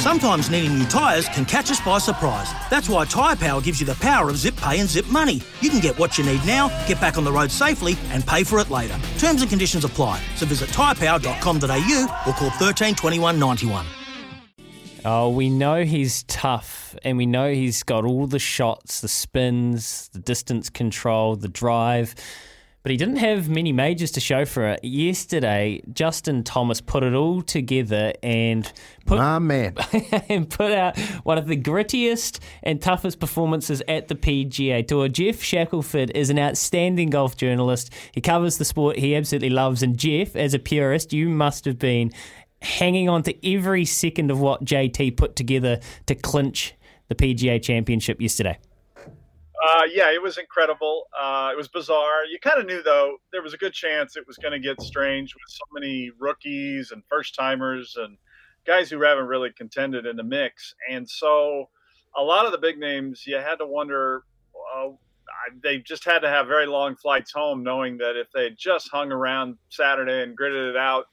Sometimes needing new tyres can catch us by surprise. That's why Tyre Power gives you the power of zip pay and zip money. You can get what you need now, get back on the road safely, and pay for it later. Terms and conditions apply. So visit tyrepower.com.au or call 13 21 91. Oh, we know he's tough and we know he's got all the shots, the spins, the distance control, the drive but he didn't have many majors to show for it. Yesterday, Justin Thomas put it all together and put My man. and put out one of the grittiest and toughest performances at the PGA Tour. Geoff Shackelford is an outstanding golf journalist. He covers the sport he absolutely loves. And Geoff, as a purist, you must have been hanging on to every second of what JT put together to clinch the PGA Championship yesterday. Uh, yeah, it was incredible. Uh, it was bizarre. You kind of knew, though, there was a good chance it was going to get strange with so many rookies and first timers and guys who haven't really contended in the mix. And so a lot of the big names, you had to wonder, uh, they just had to have very long flights home, knowing that if they just hung around Saturday and gritted it out,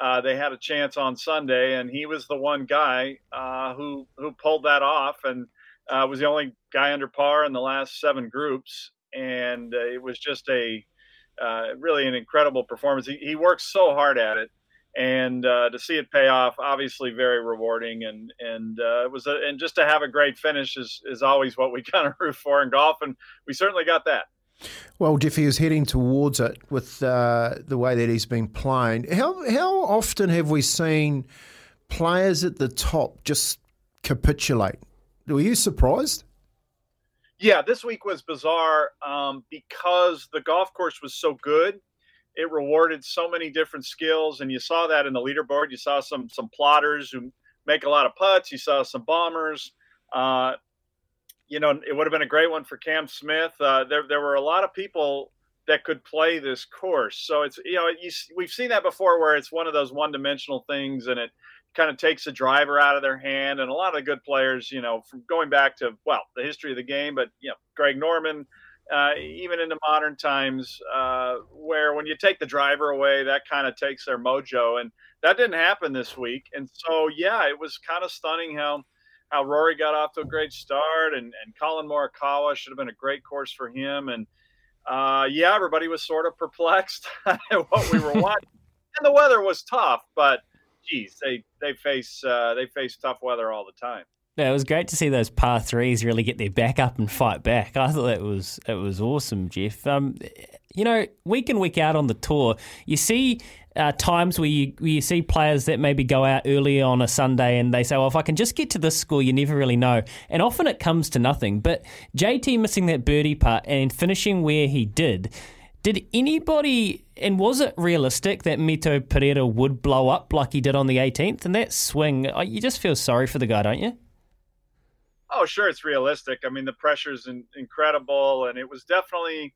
uh, they had a chance on Sunday. And he was the one guy uh, who who pulled that off and uh, was the only guy under par in the last seven groups, and uh, it was just a uh, really an incredible performance. He, he works so hard at it, and uh, to see it pay off, obviously very rewarding. And and uh, it was a, and just to have a great finish is is always what we kind of root for in golf, and we certainly got that. Well, Jeffy is heading towards it with uh, the way that he's been playing. How how often have we seen players at the top just capitulate? Were you surprised? Yeah, this week was bizarre um, because the golf course was so good. It rewarded so many different skills, and you saw that in the leaderboard. You saw some some plotters who make a lot of putts. You saw some bombers. Uh, you know, it would have been a great one for Cam Smith. Uh, there there were a lot of people that could play this course. So it's you know you, we've seen that before where it's one of those one dimensional things, and it kind of takes the driver out of their hand. And a lot of good players, you know, from going back to, well, the history of the game, but, you know, Greg Norman, uh, even into modern times, uh, where when you take the driver away, that kind of takes their mojo. And that didn't happen this week. And so, yeah, it was kind of stunning how. How Rory got off to a great start, and, and Collin Morikawa should have been a great course for him. And uh, yeah, everybody was sort of perplexed at what we were watching. and the weather was tough, but geez, they they face uh, they face tough weather all the time. Yeah, it was great to see those par threes really get their back up and fight back. I thought that was it was awesome, Geoff. Um, you know, week in week out on the tour, you see uh, times where you where you see players that maybe go out early on a Sunday and they say, "Well, if I can just get to this score, you never really know." And often it comes to nothing. But JT missing that birdie putt and finishing where he did did anybody, and was it realistic that Mito Pereira would blow up like he did on the 18th? And that swing, uh, you just feel sorry for the guy, don't you? Oh, sure, it's realistic. I mean, the pressure's in, incredible, and it was definitely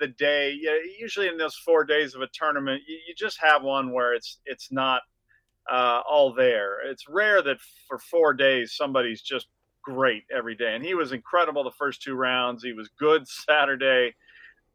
the day. Yeah, usually in those four days of a tournament, you, you just have one where it's it's not uh, all there. It's rare that for four days somebody's just great every day, and he was incredible the first two rounds. He was good Saturday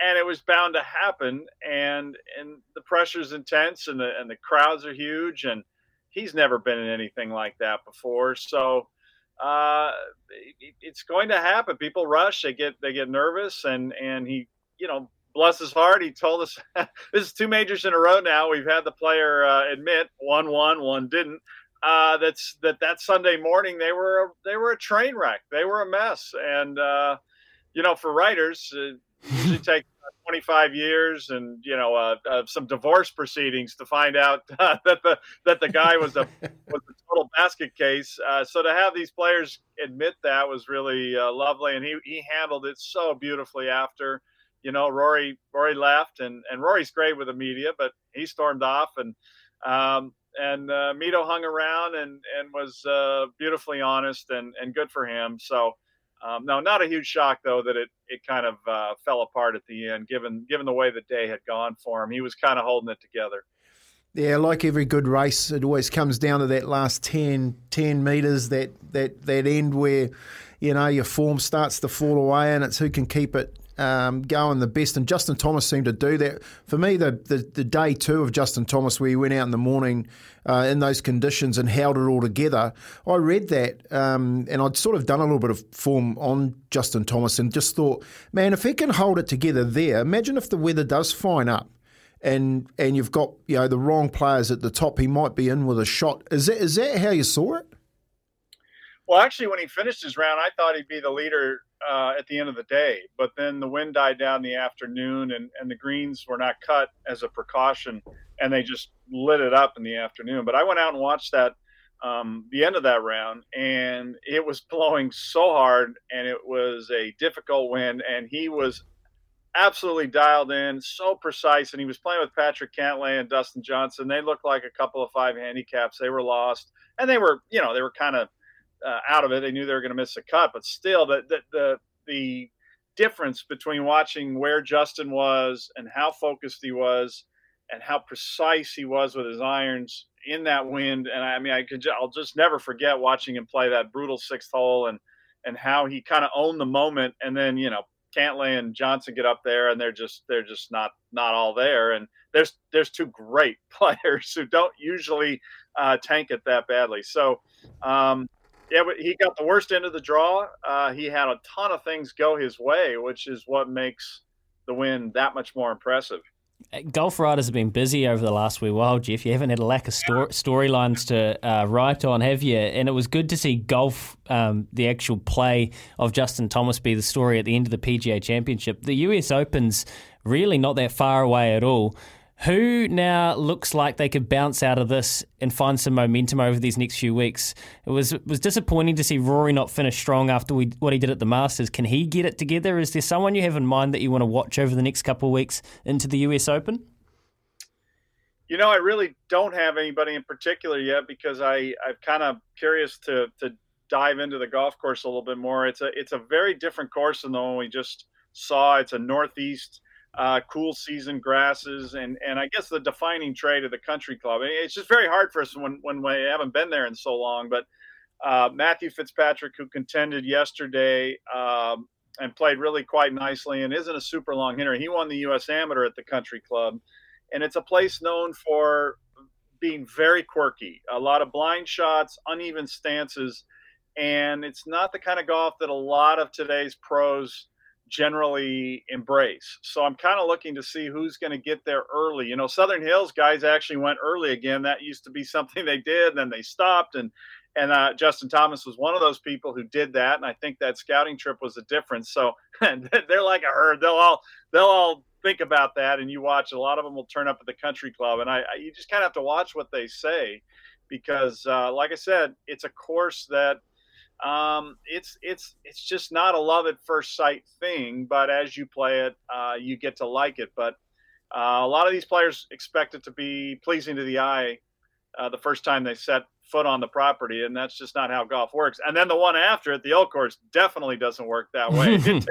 and it was bound to happen and and the pressure's intense and the and the crowds are huge and he's never been in anything like that before. So uh, it, it's going to happen. People rush, they get they get nervous, and and he, you know, bless his heart, he told us this is two majors in a row now. We've had the player uh, admit one won, one didn't. Uh, that's that that Sunday morning they were a, they were a train wreck. They were a mess, and uh, you know, for writers, uh, usually take 25 years and you know uh, uh, some divorce proceedings to find out uh, that the that the guy was a was a total basket case. Uh, so to have these players admit that was really uh, lovely, and he he handled it so beautifully. After you know Rory Rory left, and and Rory's great with the media, but he stormed off, and um, and uh, Mito hung around and and was beautifully honest and and good for him. So. Um, no, not a huge shock though that it it kind of uh, fell apart at the end, given given the way the day had gone for him. He was kind of holding it together. Yeah, like every good race, it always comes down to that last 10, 10 metres, that, that, that end where, you know, your form starts to fall away and it's who can keep it um, going the best. And Justin Thomas seemed to do that. For me, the, the, the day two of Justin Thomas, where he went out in the morning uh, in those conditions and held it all together, I read that um, and I'd sort of done a little bit of form on Justin Thomas and just thought, man, if he can hold it together there, imagine if the weather does fine up. And and you've got you know the wrong players at the top. He might be in with a shot. Is that is that how you saw it? Well, actually, when he finished his round, I thought he'd be the leader uh, at the end of the day. But then the wind died down in the afternoon, and, and the greens were not cut as a precaution, and they just lit it up in the afternoon. But I went out and watched that um, the end of that round, and it was blowing so hard, and it was a difficult wind, and he was absolutely dialed in, so precise, and he was playing with Patrick Cantlay and Dustin Johnson. They looked like a couple of five handicaps. They were lost, and they were, you know, they were kind of uh, out of it. They knew they were going to miss a cut, but still, the, the the the difference between watching where Justin was and how focused he was, and how precise he was with his irons in that wind. And I mean, I could I'll just never forget watching him play that brutal sixth hole and and how he kind of owned the moment. And then you know Cantlay and Johnson get up there and they're just they're just not not all there. And there's there's two great players who don't usually uh, tank it that badly. So um, yeah, but he got the worst end of the draw. Uh, he had a ton of things go his way, which is what makes the win that much more impressive. Golf writers have been busy over the last wee while, Geoff. You haven't had a lack of sto- storylines to uh, write on, have you? And it was good to see golf, um, the actual play of Justin Thomas, be the story at the end of the PGA Championship. The US Open's really not that far away at all. Who now looks like they could bounce out of this and find some momentum over these next few weeks? It was it was disappointing to see Rory not finish strong after we, what he did at the Masters. Can he get it together? Is there someone you have in mind that you want to watch over the next couple of weeks into the US Open? You know, I really don't have anybody in particular yet because I I'm kind of curious to to dive into the golf course a little bit more. It's a it's a very different course than the one we just saw. It's a northeast uh, cool season grasses, and and I guess the defining trait of the country club. It's just very hard for us when when we haven't been there in so long. But uh, Matthew Fitzpatrick, who contended yesterday um, and played really quite nicely, and isn't a super long hitter, he won the U.S. Amateur at the country club, and it's a place known for being very quirky. A lot of blind shots, uneven stances, and it's not the kind of golf that a lot of today's pros generally embrace. So I'm kind of looking to see who's going to get there early. You know, Southern Hills guys actually went early again. That used to be something they did, and then they stopped. And and uh, Justin Thomas was one of those people who did that. And I think that scouting trip was a difference. So they're like a herd. They'll all they'll all think about that, and you watch. A lot of them will turn up at the country club, and I, I you just kind of have to watch what they say because, uh, like I said, it's a course that um, it's it's it's just not a love at first sight thing. But as you play it, uh, you get to like it. But uh, a lot of these players expect it to be pleasing to the eye uh, the first time they set foot on the property, and that's just not how golf works. And then the one after it, the old course, definitely doesn't work that way. it takes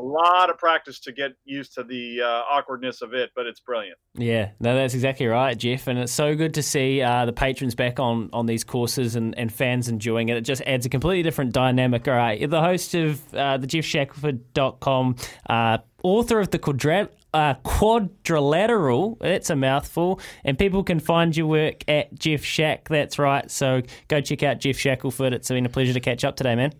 a lot of practice to get used to the uh, awkwardness of it, but it's brilliant. Yeah, no, that's exactly right, Geoff. And it's so good to see uh, the patrons back on, on these courses and, and fans enjoying it. It just adds a completely different dynamic. All right, you're the host of uh, the GeoffShackelford.com, uh, author of the quadrat uh, quadrilateral. That's a mouthful. And people can find your work at Geoff Shack. That's right. So go check out Geoff Shackelford. It's been a pleasure to catch up today, man.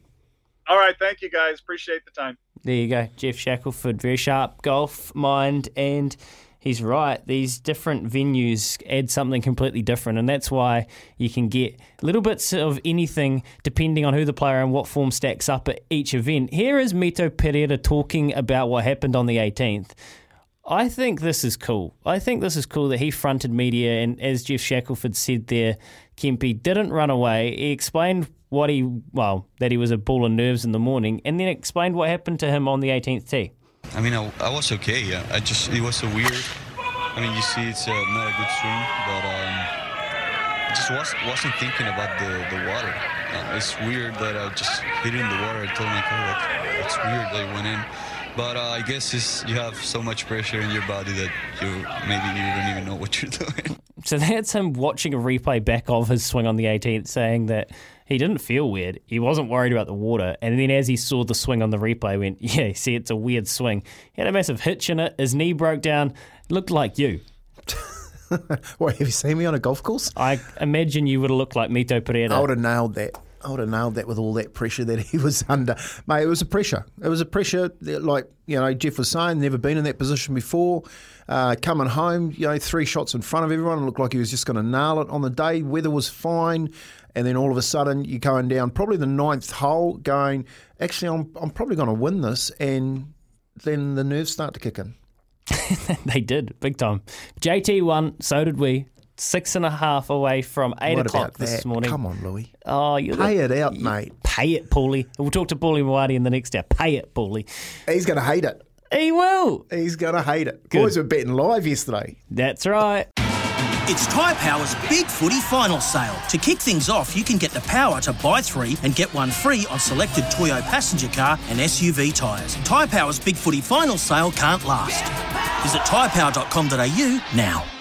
All right. Thank you, guys. Appreciate the time. There you go. Geoff Shackelford, very sharp golf mind. And he's right. These different venues add something completely different, and that's why you can get little bits of anything depending on who the player and what form stacks up at each event. Here is Mito Pereira talking about what happened on the 18th. I think this is cool. I think this is cool that he fronted media, and as Geoff Shackelford said there, Kempy didn't run away. He explained what he, well, that he was a ball of nerves in the morning, and then explained what happened to him on the 18th tee. I mean, I, I was okay. Yeah, I just it was so weird. I mean, you see, it's uh, not a good swing, but um, I just was, wasn't thinking about the the water. Uh, it's weird that I just hit it in the water. I told my coach that it's weird that it went in. But uh, I guess it's, you have so much pressure in your body that you maybe you don't even know what you're doing. So that's him watching a replay back of his swing on the 18th, saying that he didn't feel weird. He wasn't worried about the water. And then as he saw the swing on the replay, he went, Yeah, see, it's a weird swing. He had a massive hitch in it. His knee broke down. Looked like you. what, have you seen me on a golf course? I imagine you would have looked like Mito Pereira. I would have nailed that. I would have nailed that with all that pressure that he was under. Mate, it was a pressure. It was a pressure, that, like, you know, Geoff was saying, never been in that position before. Uh, coming home, you know, three shots in front of everyone. It looked like he was just going to nail it on the day. Weather was fine. And then all of a sudden, you're going down probably the ninth hole, going, actually, I'm, I'm probably going to win this. And then the nerves start to kick in. they did, big time. JT won, so did we six and a half away from eight what o'clock this morning. Come on, Louis. Oh, you Pay it out, mate. Pay it, Paulie. We'll talk to Paulie Moati in the next hour. Pay it, Paulie. He's going to hate it. He will. He's going to hate it. Good. Boys were betting live yesterday. That's right. It's Tyre Power's Big Footy Final Sale. To kick things off, you can get the power to buy three and get one free on selected Toyo passenger car and SUV tyres. Tyre Power's Big Footy Final Sale can't last. Visit tyrepower.com.au now.